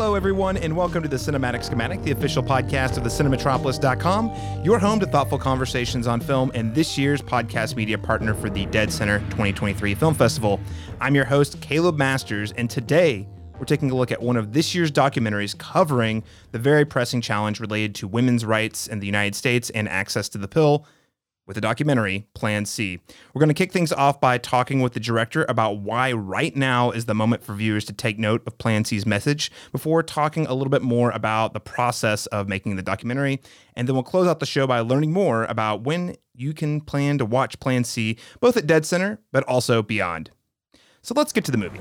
Hello, everyone, and welcome to the Cinematic Schematic, the official podcast of the Cinematropolis.com, your home to thoughtful conversations on film and this year's podcast media partner for the Dead Center 2023 Film Festival. I'm your host, Caleb Masters, and today we're taking a look at one of this year's documentaries covering the very pressing challenge related to women's rights in the United States and access to the pill with the documentary Plan C. We're going to kick things off by talking with the director about why right now is the moment for viewers to take note of Plan C's message before talking a little bit more about the process of making the documentary. And then we'll close out the show by learning more about when you can plan to watch Plan C, both at Dead Center, but also beyond. So let's get to the movie.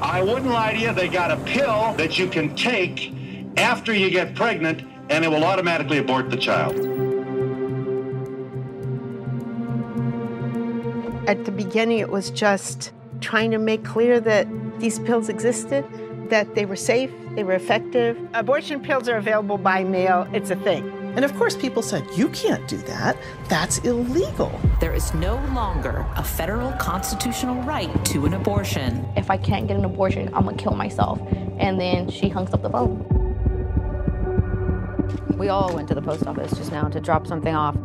I wouldn't lie to you, they got a pill that you can take after you get pregnant and it will automatically abort the child. At the beginning, it was just trying to make clear that these pills existed, that they were safe, they were effective. Abortion pills are available by mail, it's a thing. And of course, people said, you can't do that. That's illegal. There is no longer a federal constitutional right to an abortion. If I can't get an abortion, I'm gonna kill myself. And then she hunks up the phone. We all went to the post office just now to drop something off.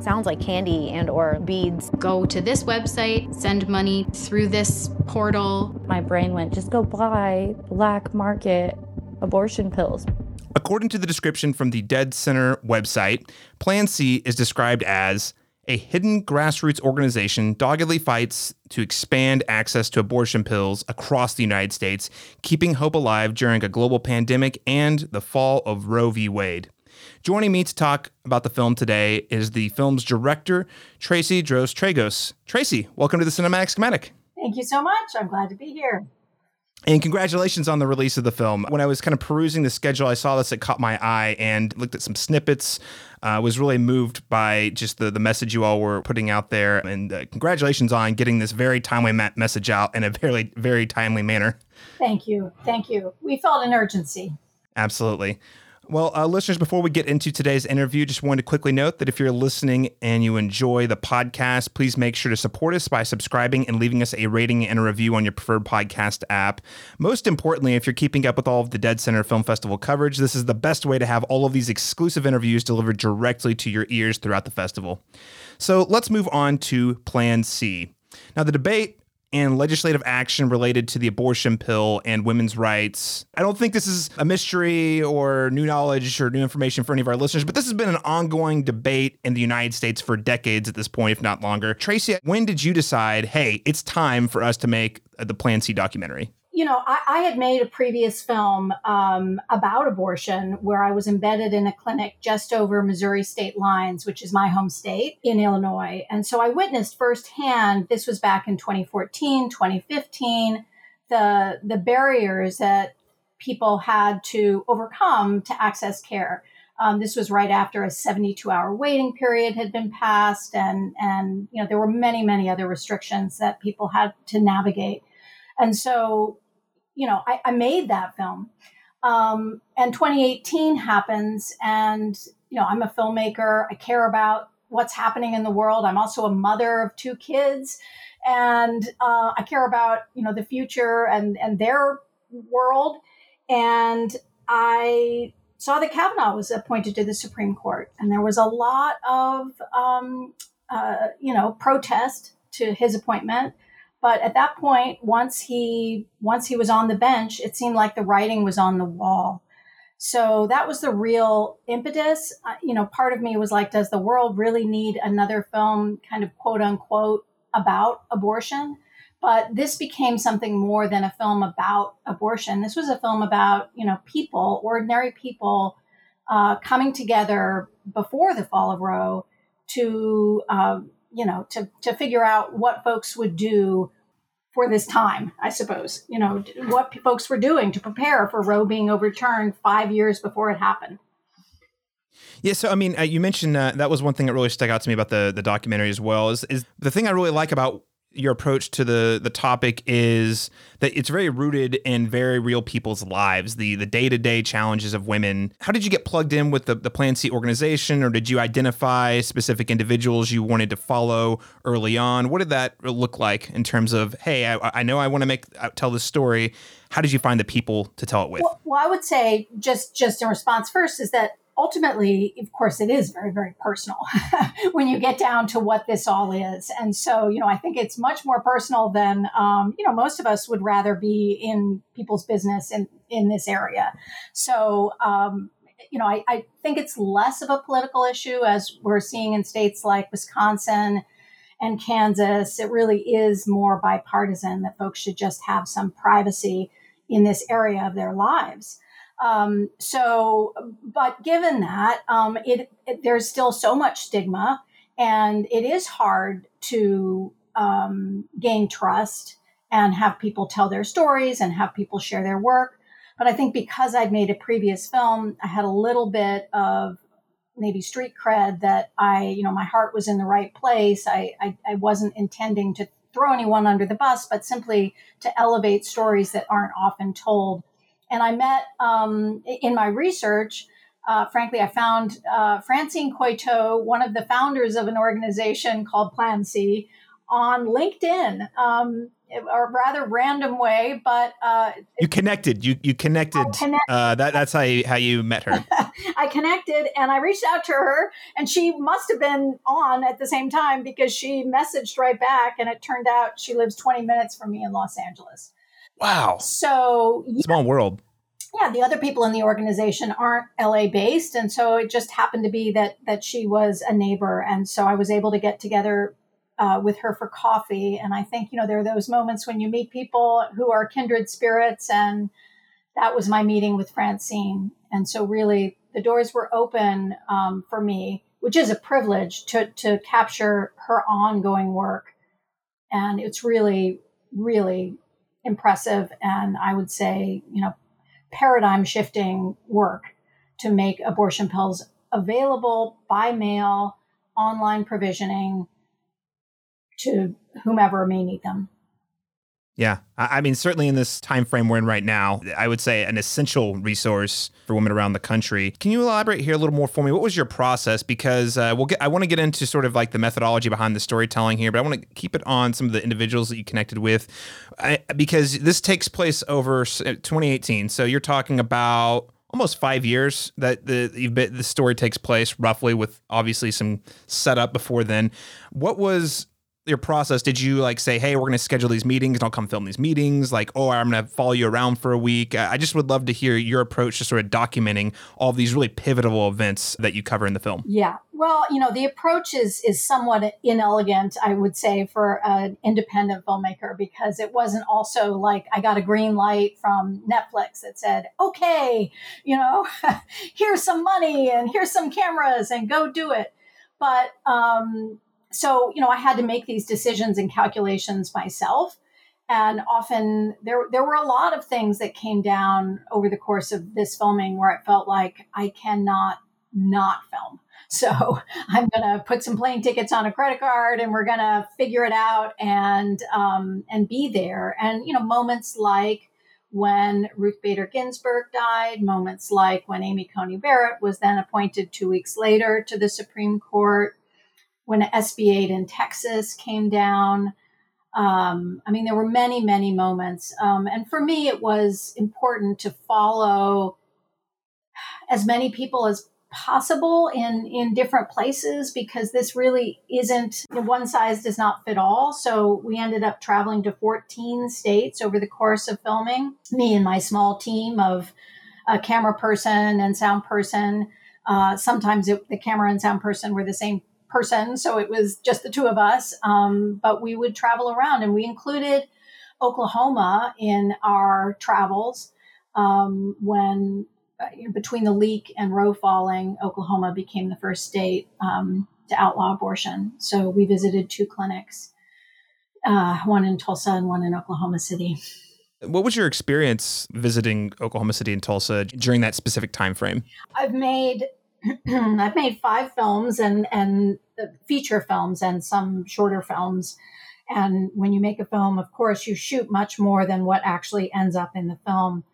Sounds like candy and or beads. Go to this website, send money through this portal. My brain went, just go buy black market abortion pills. According to the description from the Dead Center website, Plan C is described as a hidden grassroots organization doggedly fights to expand access to abortion pills across the United States, keeping hope alive during a global pandemic and the fall of Roe v. Wade. Joining me to talk about the film today is the film's director, Tracy Droz Tragos. Tracy, welcome to the Cinematic Schematic. Thank you so much. I'm glad to be here. And congratulations on the release of the film. When I was kind of perusing the schedule, I saw this, it caught my eye and looked at some snippets. I uh, was really moved by just the, the message you all were putting out there. And uh, congratulations on getting this very timely ma- message out in a very, very timely manner. Thank you. Thank you. We felt an urgency. Absolutely. Well, uh, listeners, before we get into today's interview, just wanted to quickly note that if you're listening and you enjoy the podcast, please make sure to support us by subscribing and leaving us a rating and a review on your preferred podcast app. Most importantly, if you're keeping up with all of the Dead Center Film Festival coverage, this is the best way to have all of these exclusive interviews delivered directly to your ears throughout the festival. So let's move on to Plan C. Now, the debate and legislative action related to the abortion pill and women's rights. I don't think this is a mystery or new knowledge or new information for any of our listeners, but this has been an ongoing debate in the United States for decades at this point, if not longer. Tracy, when did you decide, hey, it's time for us to make the Plan C documentary? You know, I, I, had made a previous film um, about abortion where I was embedded in a clinic just over Missouri state lines, which is my home state in Illinois. And so I witnessed firsthand, this was back in 2014, 2015, the, the barriers that people had to overcome to access care. Um, this was right after a 72 hour waiting period had been passed, and, and you know there were many, many other restrictions that people had to navigate. And so you know, I, I made that film. Um, and 2018 happens, and you know, I'm a filmmaker. I care about what's happening in the world. I'm also a mother of two kids, and uh, I care about you know the future and and their world. And I saw that Kavanaugh was appointed to the Supreme Court, and there was a lot of um, uh, you know protest to his appointment. But at that point, once he once he was on the bench, it seemed like the writing was on the wall. So that was the real impetus. Uh, you know, part of me was like, does the world really need another film, kind of quote unquote, about abortion? But this became something more than a film about abortion. This was a film about, you know, people, ordinary people, uh, coming together before the fall of Roe to uh, you know, to, to figure out what folks would do for this time, I suppose, you know, what folks were doing to prepare for Roe being overturned five years before it happened. Yeah, so I mean, uh, you mentioned uh, that was one thing that really stuck out to me about the the documentary as well. Is is the thing I really like about your approach to the the topic is that it's very rooted in very real people's lives, the the day to day challenges of women. How did you get plugged in with the the Plan C organization, or did you identify specific individuals you wanted to follow early on? What did that look like in terms of hey, I, I know I want to make uh, tell this story. How did you find the people to tell it with? Well, well, I would say just just in response first is that ultimately, of course, it is very, very personal when you get down to what this all is. And so, you know, I think it's much more personal than, um, you know, most of us would rather be in people's business in, in this area. So, um, you know, I, I think it's less of a political issue as we're seeing in states like Wisconsin and Kansas. It really is more bipartisan that folks should just have some privacy in this area of their lives. Um, so, but given that, um, it, it, there's still so much stigma, and it is hard to um, gain trust and have people tell their stories and have people share their work. But I think because I'd made a previous film, I had a little bit of maybe street cred that I, you know, my heart was in the right place. I, I, I wasn't intending to throw anyone under the bus, but simply to elevate stories that aren't often told and I met um, in my research, uh, frankly, I found uh, Francine Coeytaux, one of the founders of an organization called Plan C, on LinkedIn. Um, a rather random way, but uh, you connected. You you connected. connected. Uh, that that's how you, how you met her. I connected, and I reached out to her, and she must have been on at the same time because she messaged right back, and it turned out she lives 20 minutes from me in Los Angeles. Wow. So yeah, small world. Yeah, the other people in the organization aren't LA based, and so it just happened to be that that she was a neighbor, and so I was able to get together uh, with her for coffee. And I think you know there are those moments when you meet people who are kindred spirits, and that was my meeting with Francine. And so really, the doors were open um, for me, which is a privilege to to capture her ongoing work, and it's really really impressive and I would say, you know, paradigm shifting work to make abortion pills available by mail, online provisioning to whomever may need them. Yeah, I mean, certainly in this time frame we're in right now, I would say an essential resource for women around the country. Can you elaborate here a little more for me? What was your process? Because uh, we'll get, I want to get into sort of like the methodology behind the storytelling here, but I want to keep it on some of the individuals that you connected with, I, because this takes place over 2018. So you're talking about almost five years that the the story takes place, roughly, with obviously some setup before then. What was your process. Did you like say hey we're going to schedule these meetings. And i'll come film these meetings. Like oh i'm going to follow you around for a week. I just would love to hear your approach to sort of documenting all these really pivotal events that you cover in the film. Yeah. Well you know the approach is is somewhat inelegant i would say for an independent filmmaker because it wasn't also like i got a green light from netflix that said okay you know here's some money and here's some cameras and go do it but um so you know i had to make these decisions and calculations myself. And often there there were a lot of things that came down over the course of this filming where it felt like i cannot not film. So i'm going to put some plane tickets on a credit card and we're going to figure it out and um, and be there. And you know moments like when Ruth Bader Ginsburg died, moments like when Amy Coney Barrett was then appointed two weeks later to the Supreme Court, when SB 8 in Texas came down. Um, I mean, there were many, many moments. Um, and for me, it was important to follow as many people as possible in in different places because this really isn't one size does not fit all so we ended up traveling to 14 states over the course of filming me and my small team of a camera person and sound person uh, sometimes it, the camera and sound person were the same person, so it was just the two of us. Um, but we would travel around, and we included Oklahoma in our travels um, when uh, between the leak and Roe falling, Oklahoma became the first state um, to outlaw abortion. So we visited two clinics, uh, one in Tulsa and one in Oklahoma City. What was your experience visiting Oklahoma City and Tulsa during that specific time frame? I've made I've made five films and and feature films and some shorter films. And when you make a film, of course, you shoot much more than what actually ends up in the film.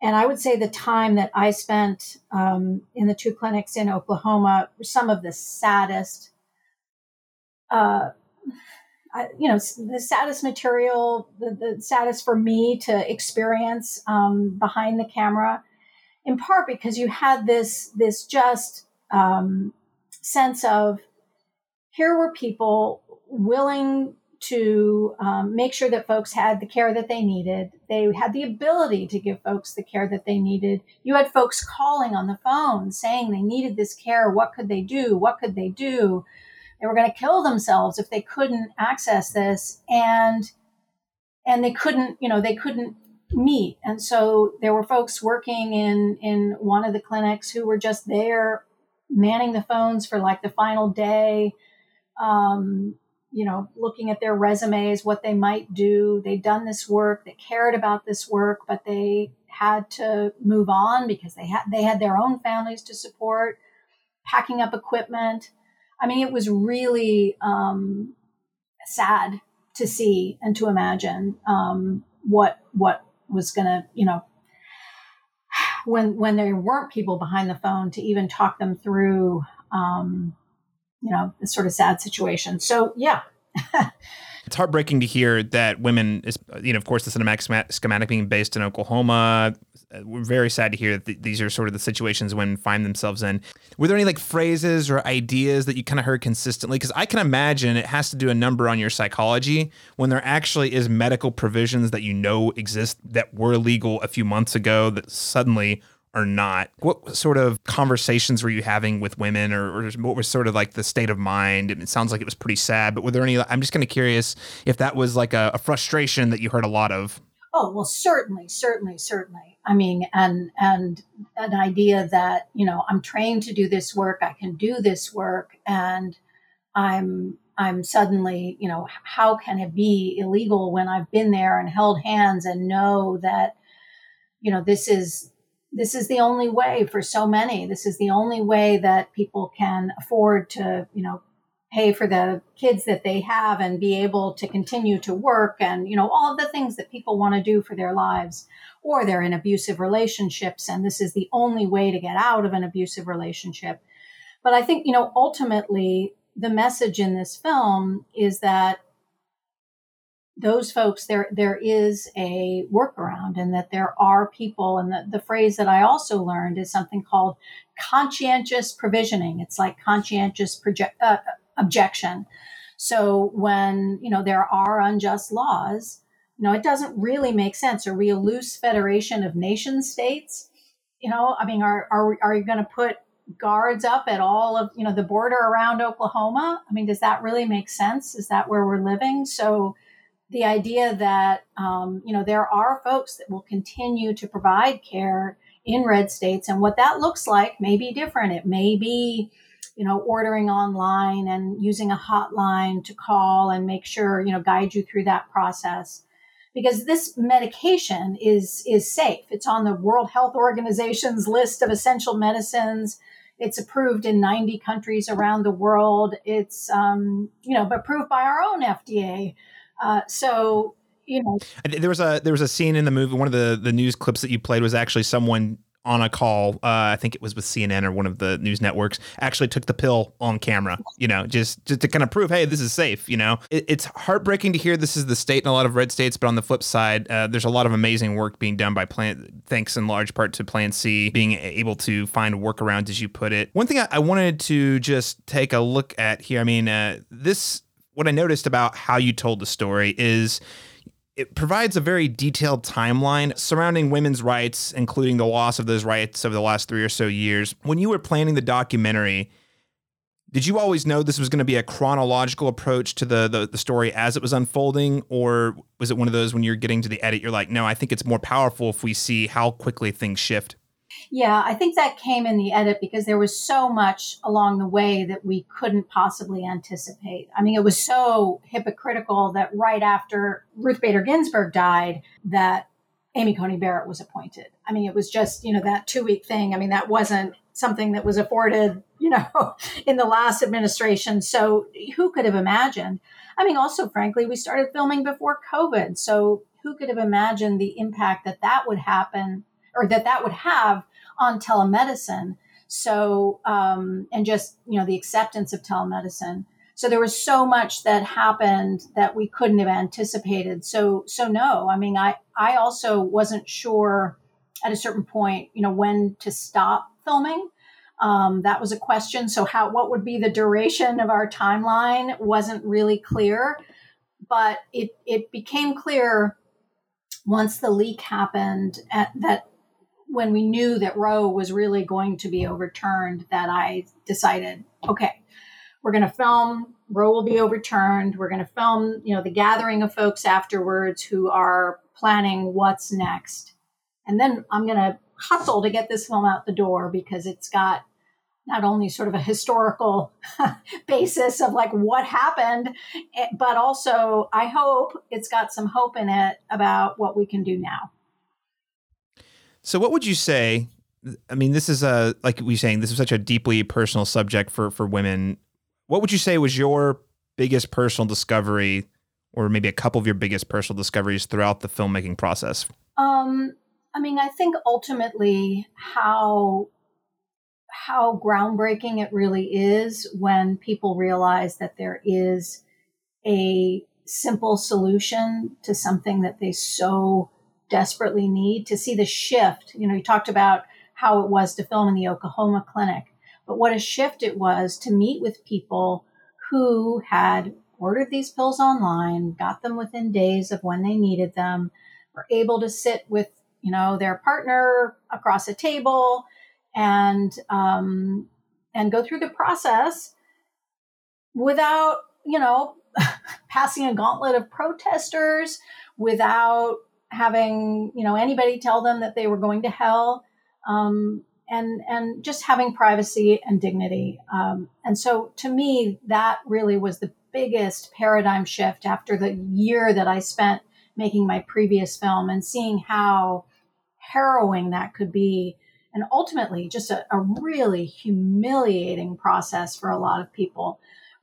And I would say the time that I spent um, in the two clinics in Oklahoma some of the saddest, uh, I, you know, the saddest material, the, the saddest for me to experience um, behind the camera, in part because you had this this just um, sense of here were people willing to um, make sure that folks had the care that they needed. They had the ability to give folks the care that they needed. You had folks calling on the phone saying they needed this care. What could they do? What could they do? They were going to kill themselves if they couldn't access this, and and they couldn't, you know, they couldn't meet. And so there were folks working in in one of the clinics who were just there manning the phones for like the final day. Um, you know, looking at their resumes, what they might do. They'd done this work, they cared about this work, but they had to move on because they had they had their own families to support, packing up equipment. I mean, it was really um, sad to see and to imagine um, what what was going to, you know, when when there weren't people behind the phone to even talk them through um, you know, this sort of sad situation. So yeah. it's heartbreaking to hear that women, is, you know, of course, the cinematic schematic being based in Oklahoma. Uh, we're very sad to hear that th- these are sort of the situations women find themselves in. Were there any like phrases or ideas that you kind of heard consistently? Because I can imagine it has to do a number on your psychology when there actually is medical provisions that you know exist that were legal a few months ago that suddenly are not. What sort of conversations were you having with women, or, or, what was sort of like the state of mind? It sounds like it was pretty sad, but were there any? I'm just kind of curious if that was like a, a frustration that you heard a lot of. Oh well, certainly, certainly, certainly. I mean, and and an idea that you know I'm trained to do this work, I can do this work, and I'm I'm suddenly, you know, how can it be illegal when I've been there and held hands and know that, you know, this is this is the only way for so many. This is the only way that people can afford to, you know, pay for the kids that they have and be able to continue to work and, you know, all of the things that people want to do for their lives. Or they're in abusive relationships and this is the only way to get out of an abusive relationship. But I think, you know, ultimately the message in this film is that those folks there there is a workaround and that there are people and the, the phrase that i also learned is something called conscientious provisioning it's like conscientious project, uh, objection. So when you know there are unjust laws you know it doesn't really make sense. Are we a loose federation of nation states? You know i mean are are, are you going to put guards up at all of you know the border around oklahoma? I mean does that really make sense? Is that where we're living? So the idea that um, you know there are folks that will continue to provide care in red states and what that looks like may be different. It may be you know ordering online and using a hotline to call and make sure you know guide you through that process. Because this medication is is safe. It's on the world health organization's list of essential medicines. It's approved in 90 countries around the world. It's um, you know approved by our own fda uh, so you know, there was a there was a scene in the movie. One of the the news clips that you played was actually someone on a call. Uh, I think it was with CNN or one of the news networks. Actually, took the pill on camera. You know, just just to kind of prove, hey, this is safe. You know, it, it's heartbreaking to hear this is the state in a lot of red states, but on the flip side, uh, there's a lot of amazing work being done by Plan. Thanks in large part to Plan C being able to find workarounds, as you put it. One thing I, I wanted to just take a look at here. I mean, uh, this what I noticed about how you told the story is it provides a very detailed timeline surrounding women's rights, including the loss of those rights over the last three or so years. When you were planning the documentary, did you always know this was going to be a chronological approach to the, the, the story as it was unfolding, or was it one of those when you're getting to the edit, you're like, no, I think it's more powerful if we see how quickly things shift? Yeah, I think that came in the edit because there was so much along the way that we couldn't possibly anticipate. I mean, it was so hypocritical that right after Ruth Bader Ginsburg died, that Amy Coney Barrett was appointed. I mean, it was just, you know, that two week thing. I mean, that wasn't something that was afforded, you know, in the last administration. So who could have imagined? I mean, also, frankly, we started filming before COVID. So who could have imagined the impact that that would happen or that that would have on telemedicine? So, um, and just, you know, the acceptance of telemedicine. So there was so much that happened that we couldn't have anticipated. So, so no, I mean, I, I also wasn't sure at a certain point, you know, when to stop filming. Um, that was a question. So, how what would be the duration of our timeline wasn't really clear, but it it became clear once the leak happened at, that when we knew that Roe was really going to be overturned, that I decided, okay, we're going to film. Roe will be overturned. We're going to film, you know, the gathering of folks afterwards who are planning what's next. And then I'm going to hustle to get this film out the door because it's got not only sort of a historical basis of like what happened, eh, but also I hope it's got some hope in it about what we can do now. So, what would you say? I mean, this is a like we saying this is such a deeply personal subject for for women. What would you say was your biggest personal discovery, or maybe a couple of your biggest personal discoveries throughout the filmmaking process? Um, I mean, I think ultimately how how groundbreaking it really is when people realize that there is a simple solution to something that they so desperately need to see the shift. You know, you talked about how it was to film in the Oklahoma clinic, but what a shift it was to meet with people who had ordered these pills online, got them within days of when they needed them, were able to sit with, you know, their partner across a table and um, and go through the process without, you know, passing a gauntlet of protesters, without having you know anybody tell them that they were going to hell um, and and just having privacy and dignity um, and so to me that really was the biggest paradigm shift after the year that i spent making my previous film and seeing how harrowing that could be and ultimately just a, a really humiliating process for a lot of people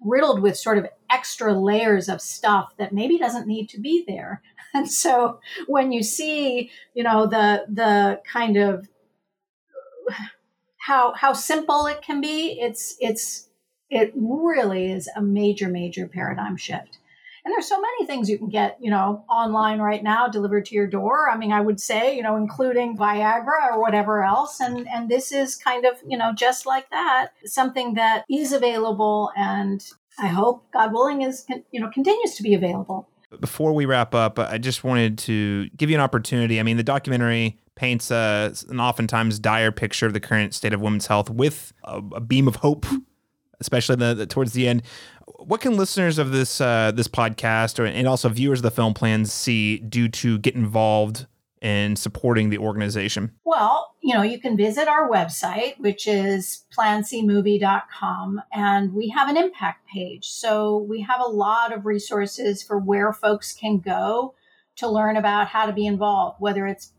riddled with sort of extra layers of stuff that maybe doesn't need to be there and so when you see, you know, the the kind of how how simple it can be, it's it's it really is a major major paradigm shift. And there's so many things you can get, you know, online right now delivered to your door. I mean, I would say, you know, including Viagra or whatever else. And and this is kind of, you know, just like that, something that is available and I hope, God willing, is you know continues to be available before we wrap up, I just wanted to give you an opportunity. I mean, the documentary paints a, an oftentimes dire picture of the current state of women's health with a, a beam of hope, especially the, the, towards the end. What can listeners of this uh, this podcast or and also viewers of the film Plan C do to get involved in supporting the organization? Well, you know, you can visit our website, which is plancmovie.com, and we have an impact page. So we have a lot of resources for where folks can go to learn about how to be involved, whether it's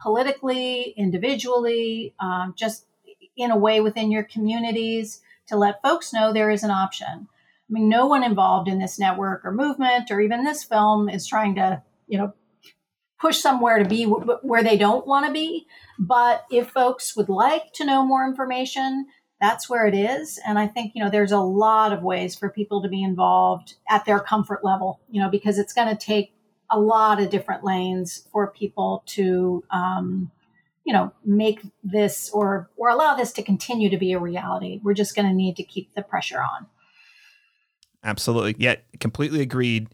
politically, individually, um, just in a way within your communities to let folks know there is an option. I mean, no one involved in this network or movement or even this film is trying to, you know, push somewhere to be w- where they don't want to be. But if folks would like to know more information, that's where it is. And I think, you know, there's a lot of ways for people to be involved at their comfort level, you know, because it's going to take a lot of different lanes for people to, um, you know, make this or or allow this to continue to be a reality. We're just going to need to keep the pressure on. Absolutely. Yeah, completely agreed.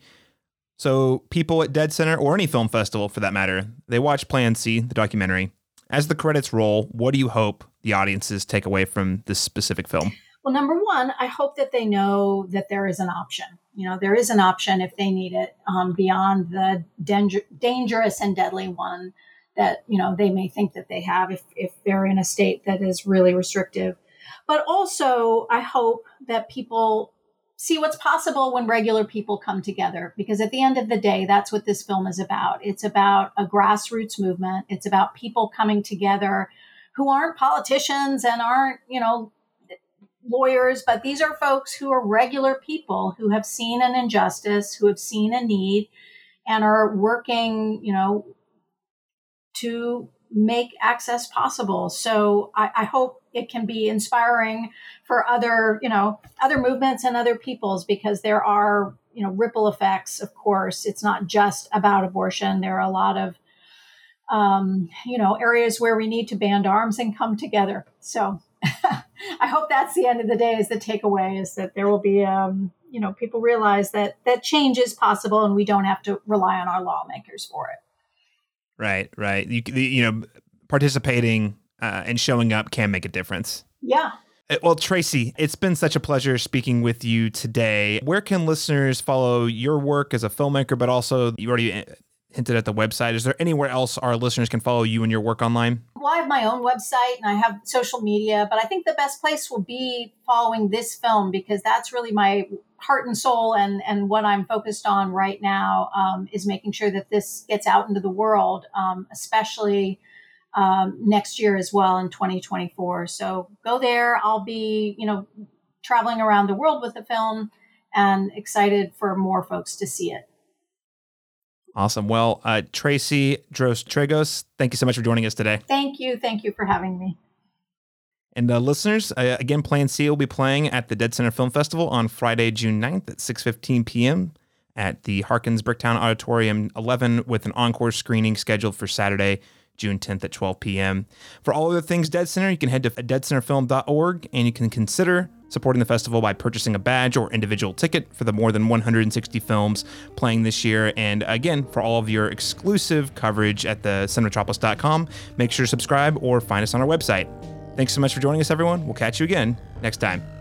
So people at Dead Center or any film festival for that matter, they watch Plan C, the documentary. As the credits roll, what do you hope the audiences take away from this specific film? Well, number one, I hope that they know that there is an option. You know, there is an option if they need it um, beyond the danger, dangerous and deadly one that, you know, they may think that they have if, if they're in a state that is really restrictive. But also, I hope that people see what's possible when regular people come together. Because at the end of the day, that's what this film is about. It's about a grassroots movement. It's about people coming together who aren't politicians and aren't, you know, lawyers, but these are folks who are regular people who have seen an injustice, who have seen a need, and are working, you know, to make access possible. So I, I, hope it can be inspiring for other, you know, other movements and other peoples because there are, you know, ripple effects. Of course, it's not just about abortion. There are a lot of, um, you know, areas where we need to band arms and come together. So I hope that's the end of the day. Is the takeaway is that there will be, um, you know, people realize that that change is possible and we don't have to rely on our lawmakers for it. Right, right. You, you know, participating uh, and showing up can make a difference. Yeah. Uh, well, Tracy, it's been such a pleasure speaking with you today. Where can listeners follow your work as a filmmaker, but also you already uh, hinted at the website. Is there anywhere else our listeners can follow you and your work online? Well, I have my own website and I have social media, but I think the best place will be following this film because that's really my heart and soul and and what I'm focused on right now um, is making sure that this gets out into the world, um, especially um, next year as well in 2024. So go there. I'll be you know traveling around the world with the film and excited for more folks to see it. Awesome. Well, uh, Tracy Droz thank you so much for joining us today. Thank you. Thank you for having me. And uh, listeners, uh, again, Plan C will be playing at the Dead Center Film Festival on Friday, June 9th at 6.15 p.m. at the Harkins Bricktown Auditorium 11 with an encore screening scheduled for Saturday, June 10th at 12 p.m. For all other things Dead Center, you can head to deadcenterfilm.org and you can consider supporting the festival by purchasing a badge or individual ticket for the more than 160 films playing this year. And again, for all of your exclusive coverage at the cinematropolis.com, make sure to subscribe or find us on our website. Thanks so much for joining us, everyone. We'll catch you again next time.